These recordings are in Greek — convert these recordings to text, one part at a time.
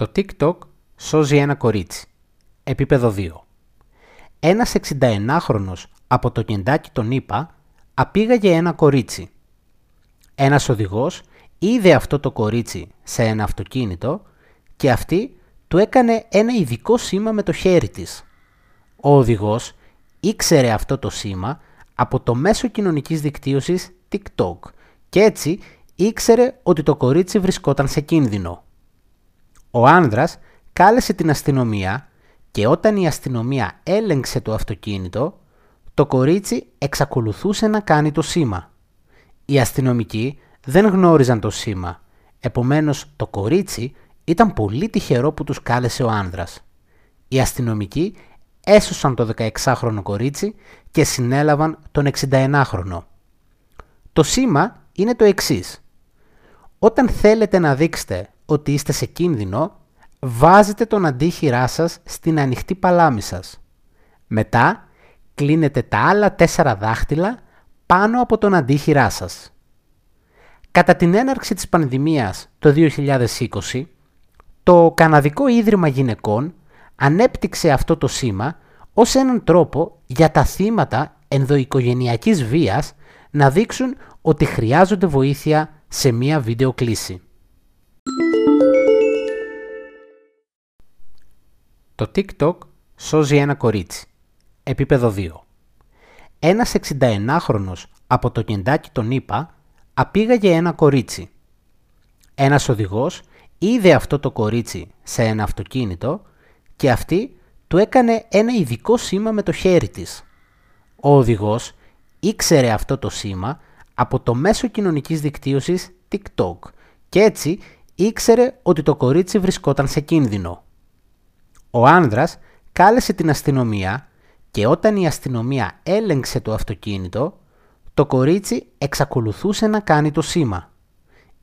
Το TikTok σώζει ένα κορίτσι. Επίπεδο 2. Ένας 61χρονος από το κεντάκι τον είπα απήγαγε ένα κορίτσι. Ένας οδηγός είδε αυτό το κορίτσι σε ένα αυτοκίνητο και αυτή του έκανε ένα ειδικό σήμα με το χέρι της. Ο οδηγός ήξερε αυτό το σήμα από το μέσο κοινωνικής δικτύωσης TikTok και έτσι ήξερε ότι το κορίτσι βρισκόταν σε κίνδυνο. Ο άνδρας κάλεσε την αστυνομία και όταν η αστυνομία έλεγξε το αυτοκίνητο, το κορίτσι εξακολουθούσε να κάνει το σήμα. Οι αστυνομικοί δεν γνώριζαν το σήμα, επομένως το κορίτσι ήταν πολύ τυχερό που τους κάλεσε ο άνδρας. Οι αστυνομικοί έσωσαν το 16χρονο κορίτσι και συνέλαβαν τον 61χρονο. Το σήμα είναι το εξής. Όταν θέλετε να δείξετε ότι είστε σε κίνδυνο, βάζετε τον αντίχειρά σας στην ανοιχτή παλάμη σας. Μετά, κλείνετε τα άλλα τέσσερα δάχτυλα πάνω από τον αντίχειρά σας. Κατά την έναρξη της πανδημίας το 2020, το Καναδικό Ίδρυμα Γυναικών ανέπτυξε αυτό το σήμα ως έναν τρόπο για τα θύματα ενδοοικογενειακής βίας να δείξουν ότι χρειάζονται βοήθεια σε μία βίντεο κλήση. Το TikTok σώζει ένα κορίτσι. Επίπεδο 2. Ένας 61χρονος από το κεντάκι τον είπα απήγαγε ένα κορίτσι. Ένας οδηγός είδε αυτό το κορίτσι σε ένα αυτοκίνητο και αυτή του έκανε ένα ειδικό σήμα με το χέρι της. Ο οδηγός ήξερε αυτό το σήμα από το μέσο κοινωνικής δικτύωσης TikTok και έτσι ήξερε ότι το κορίτσι βρισκόταν σε κίνδυνο. Ο άνδρας κάλεσε την αστυνομία και όταν η αστυνομία έλεγξε το αυτοκίνητο, το κορίτσι εξακολουθούσε να κάνει το σήμα.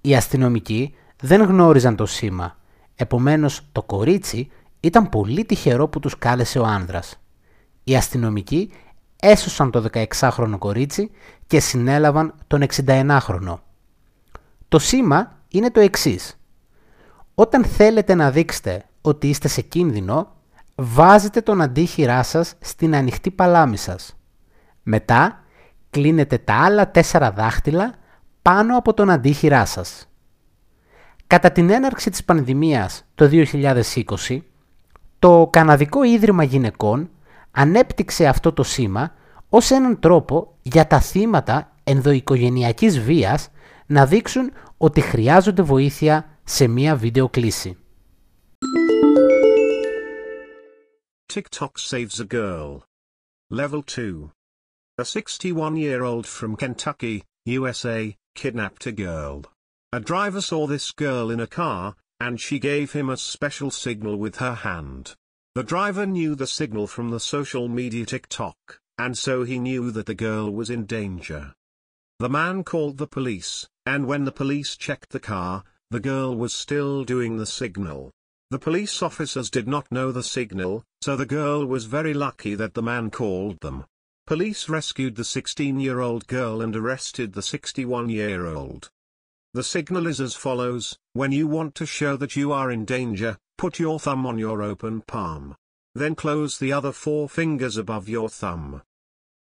Οι αστυνομικοί δεν γνώριζαν το σήμα, επομένως το κορίτσι ήταν πολύ τυχερό που τους κάλεσε ο άνδρας. Οι αστυνομικοί έσωσαν το 16χρονο κορίτσι και συνέλαβαν τον 61χρονο. Το σήμα είναι το εξής. Όταν θέλετε να δείξετε ότι είστε σε κίνδυνο, βάζετε τον αντίχειρά σας στην ανοιχτή παλάμη σας. Μετά, κλείνετε τα άλλα τέσσερα δάχτυλα πάνω από τον αντίχειρά σας. Κατά την έναρξη της πανδημίας το 2020, το Καναδικό Ίδρυμα Γυναικών ανέπτυξε αυτό το σήμα ως έναν τρόπο για τα θύματα ενδοοικογενειακής βίας να δείξουν ότι χρειάζονται βοήθεια σε μία βίντεο κλήση. TikTok saves a girl. Level 2. A 61-year-old from Kentucky, USA, kidnapped a girl. A driver saw this girl in a car, and she gave him a special signal with her hand. The driver knew the signal from the social media TikTok, and so he knew that the girl was in danger. The man called the police, and when the police checked the car, the girl was still doing the signal. The police officers did not know the signal, so the girl was very lucky that the man called them. Police rescued the 16-year-old girl and arrested the 61-year-old. The signal is as follows, when you want to show that you are in danger, put your thumb on your open palm. Then close the other four fingers above your thumb.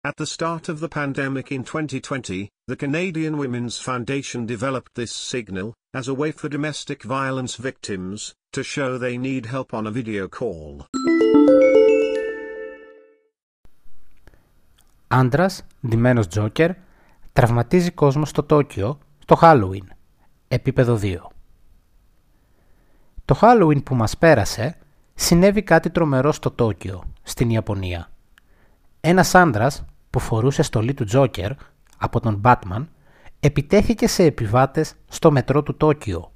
At the start of the pandemic in 2020, the Canadian Women's Foundation developed this signal, as a way for domestic violence victims, to show they need help on a video call. Άντρας, ντυμένος Τζόκερ, τραυματίζει κόσμο στο Τόκιο στο Halloween. Επίπεδο 2. Το Halloween που μας πέρασε, συνέβη κάτι τρομερό στο Τόκιο, στην Ιαπωνία. Ένας άντρας που φορούσε στολή του Τζόκερ από τον Batman επιτέθηκε σε επιβάτες στο μετρό του Τόκιο.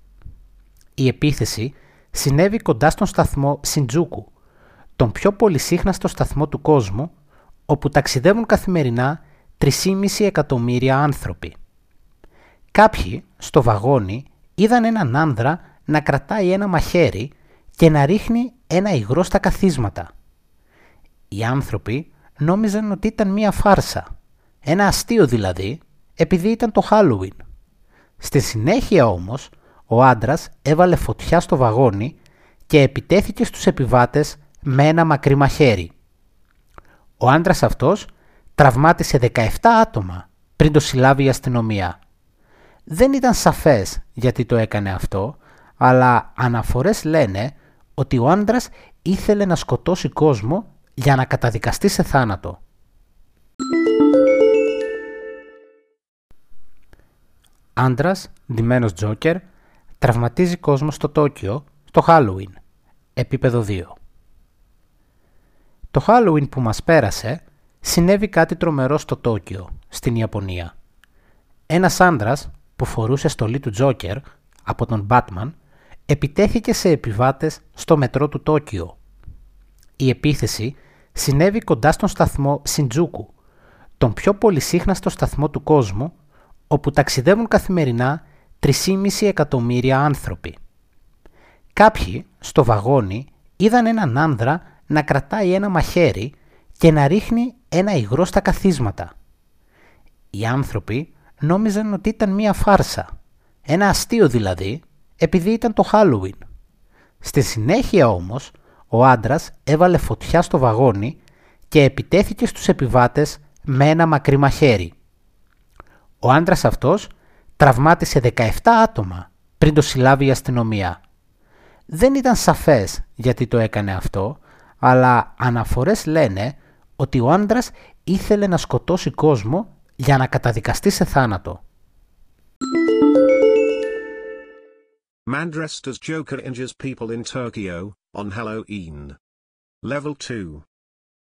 Η επίθεση συνέβη κοντά στον σταθμό Σιντζούκου, τον πιο πολυσύχναστο σταθμό του κόσμου, όπου ταξιδεύουν καθημερινά 3,5 εκατομμύρια άνθρωποι. Κάποιοι στο βαγόνι είδαν έναν άνδρα να κρατάει ένα μαχαίρι και να ρίχνει ένα υγρό στα καθίσματα. Οι άνθρωποι νόμιζαν ότι ήταν μία φάρσα, ένα αστείο δηλαδή, επειδή ήταν το Halloween. Στη συνέχεια όμως, ο άντρας έβαλε φωτιά στο βαγόνι και επιτέθηκε στους επιβάτες με ένα μακρύ μαχαίρι. Ο άντρας αυτός τραυμάτισε 17 άτομα πριν το συλλάβει η αστυνομία. Δεν ήταν σαφές γιατί το έκανε αυτό, αλλά αναφορές λένε ότι ο άντρας ήθελε να σκοτώσει κόσμο για να καταδικαστεί σε θάνατο. Άντρας, ντυμένος Τζόκερ, τραυματίζει κόσμο στο Τόκιο το Halloween, επίπεδο 2. Το Halloween που μας πέρασε, συνέβη κάτι τρομερό στο Τόκιο, στην Ιαπωνία. Ένας άντρας που φορούσε στολή του Τζόκερ από τον Batman επιτέθηκε σε επιβάτες στο μετρό του Τόκιο. Η επίθεση συνέβη κοντά στον σταθμό Σιντζούκου, τον πιο πολυσύχναστο σταθμό του κόσμου, όπου ταξιδεύουν καθημερινά 3,5 εκατομμύρια άνθρωποι. Κάποιοι στο βαγόνι είδαν έναν άνδρα να κρατάει ένα μαχαίρι και να ρίχνει ένα υγρό στα καθίσματα. Οι άνθρωποι νόμιζαν ότι ήταν μία φάρσα, ένα αστείο δηλαδή, επειδή ήταν το Halloween. Στη συνέχεια όμως, ο άντρας έβαλε φωτιά στο βαγόνι και επιτέθηκε στους επιβάτες με ένα μακρύ μαχαίρι. Ο άντρας αυτός τραυμάτισε 17 άτομα πριν το συλλάβει η αστυνομία. Δεν ήταν σαφές γιατί το έκανε αυτό, αλλά αναφορές λένε ότι ο άντρας ήθελε να σκοτώσει κόσμο για να καταδικαστεί σε θάνατο. Man dressed as Joker injures people in Tokyo, on Halloween. Level 2.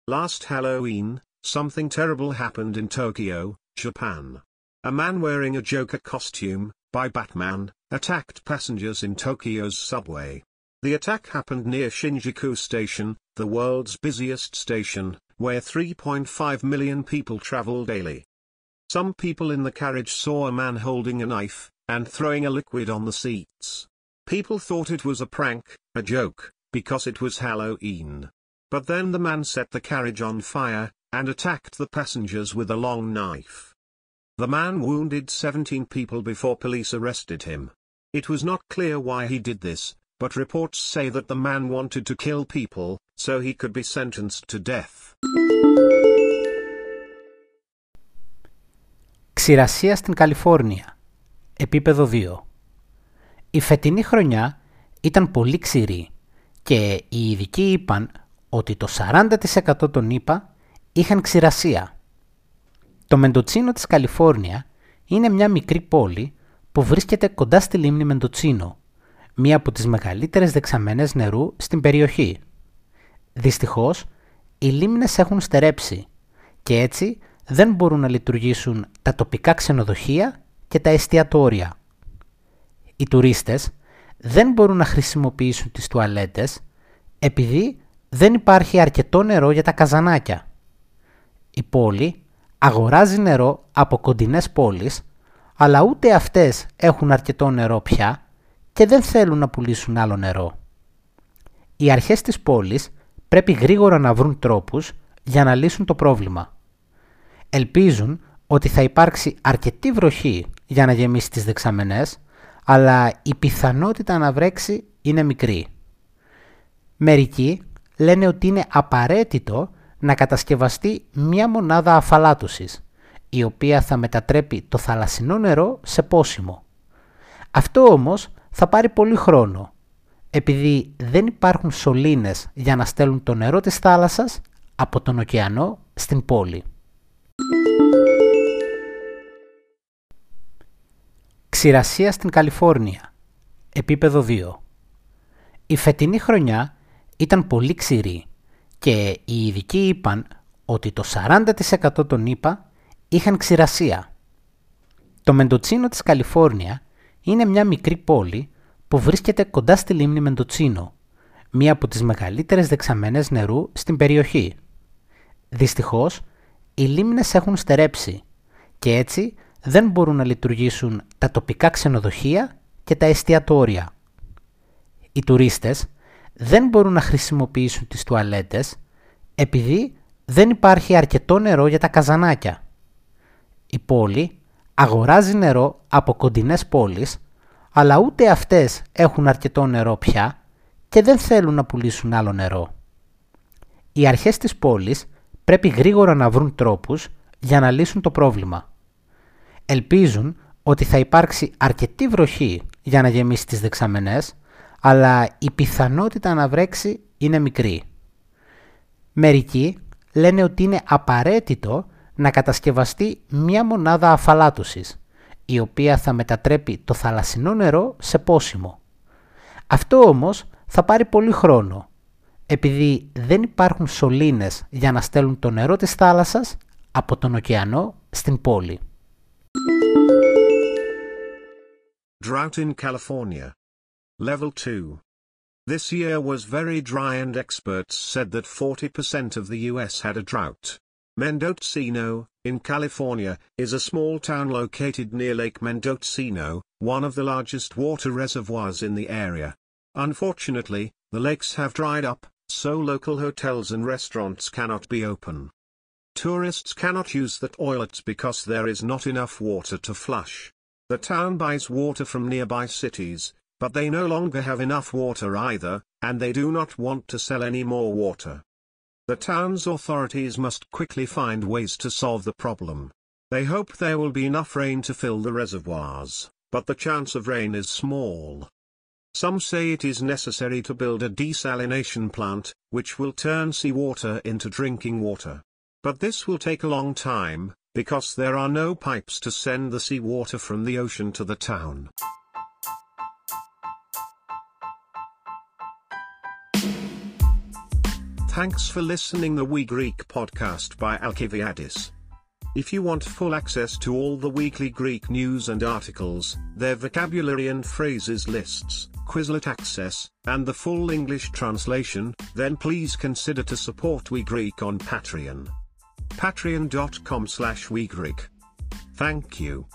Last Halloween, something terrible happened in Tokyo, Japan. A man wearing a Joker costume, by Batman, attacked passengers in Tokyo's subway. The attack happened near Shinjuku Station, the world's busiest station, where 3.5 million people travel daily. Some people in the carriage saw a man holding a knife, and throwing a liquid on the seats. People thought it was a prank, a joke, because it was Halloween. But then the man set the carriage on fire, and attacked the passengers with a long knife. The man wounded 17 people before police arrested him. It was not clear why he did this, but reports say that the man wanted to kill people, so he could be sentenced to death. Ξηρασία στην Καλιφόρνια. Επίπεδο 2. Η φετινή χρονιά ήταν πολύ ξηρή και οι ειδικοί είπαν ότι το 40% των ΗΠΑ είχαν ξηρασία. Το Μεντοτσίνο της Καλιφόρνια είναι μια μικρή πόλη που βρίσκεται κοντά στη λίμνη Μεντοτσίνο, μία από τις μεγαλύτερες δεξαμενές νερού στην περιοχή. Δυστυχώς, οι λίμνες έχουν στερέψει και έτσι δεν μπορούν να λειτουργήσουν τα τοπικά ξενοδοχεία και τα εστιατόρια. Οι τουρίστες δεν μπορούν να χρησιμοποιήσουν τις τουαλέτες επειδή δεν υπάρχει αρκετό νερό για τα καζανάκια. Η πόλη αγοράζει νερό από κοντινές πόλεις αλλά ούτε αυτές έχουν αρκετό νερό πια και δεν θέλουν να πουλήσουν άλλο νερό. Οι αρχές της πόλης πρέπει γρήγορα να βρουν τρόπους για να λύσουν το πρόβλημα. Ελπίζουν ότι θα υπάρξει αρκετή βροχή για να γεμίσει τις δεξαμενές, αλλά η πιθανότητα να βρέξει είναι μικρή. Μερικοί λένε ότι είναι απαραίτητο να κατασκευαστεί μια μονάδα αφαλάτωσης, η οποία θα μετατρέπει το θαλασσινό νερό σε πόσιμο. Αυτό όμως θα πάρει πολύ χρόνο, επειδή δεν υπάρχουν σωλήνες για να στέλνουν το νερό της θάλασσας από τον ωκεανό στην πόλη. Ξηρασία στην Καλιφόρνια. Επίπεδο 2. Η φετινή χρονιά ήταν πολύ ξηρή και οι ειδικοί είπαν ότι το 40% των ΗΠΑ είχαν ξηρασία. Το Μεντοτσίνο της Καλιφόρνια είναι μια μικρή πόλη που βρίσκεται κοντά στη λίμνη Μεντοτσίνο, μία από τις μεγαλύτερες δεξαμενές νερού στην περιοχή. Δυστυχώς, οι λίμνες έχουν στερέψει και έτσι δεν μπορούν να λειτουργήσουν τα τοπικά ξενοδοχεία και τα εστιατόρια. Οι τουρίστες δεν μπορούν να χρησιμοποιήσουν τις τουαλέτες επειδή δεν υπάρχει αρκετό νερό για τα καζανάκια. Η πόλη αγοράζει νερό από κοντινές πόλεις, αλλά ούτε αυτές έχουν αρκετό νερό πια και δεν θέλουν να πουλήσουν άλλο νερό. Οι αρχές της πόλης πρέπει γρήγορα να βρουν τρόπους για να λύσουν το πρόβλημα. Ελπίζουν ότι θα υπάρξει αρκετή βροχή για να γεμίσει τις δεξαμενές, αλλά η πιθανότητα να βρέξει είναι μικρή. Μερικοί λένε ότι είναι απαραίτητο να κατασκευαστεί μια μονάδα αφαλάτωσης, η οποία θα μετατρέπει το θαλασσινό νερό σε πόσιμο. Αυτό όμως θα πάρει πολύ χρόνο, επειδή δεν υπάρχουν σωλήνες για να στέλνουν το νερό της θάλασσας από τον ωκεανό στην πόλη. Drought in California. Level 2. This year was very dry and experts said that 40% of the US had a drought. Mendocino, in California, is a small town located near Lake Mendocino, one of the largest water reservoirs in the area. Unfortunately, the lakes have dried up, so local hotels and restaurants cannot be open. Tourists cannot use the toilets because there is not enough water to flush. The town buys water from nearby cities, but they no longer have enough water either, and they do not want to sell any more water. The town's authorities must quickly find ways to solve the problem. They hope there will be enough rain to fill the reservoirs, but the chance of rain is small. Some say it is necessary to build a desalination plant, which will turn seawater into drinking water. But this will take a long time, because there are no pipes to send the seawater from the ocean to the town. Thanks for listening the We Greek podcast by Alkiviadis. If you want full access to all the weekly Greek news and articles, their vocabulary and phrases lists, Quizlet access, and the full English translation, then please consider to support We Greek on Patreon. Patreon.com slash. Thank you.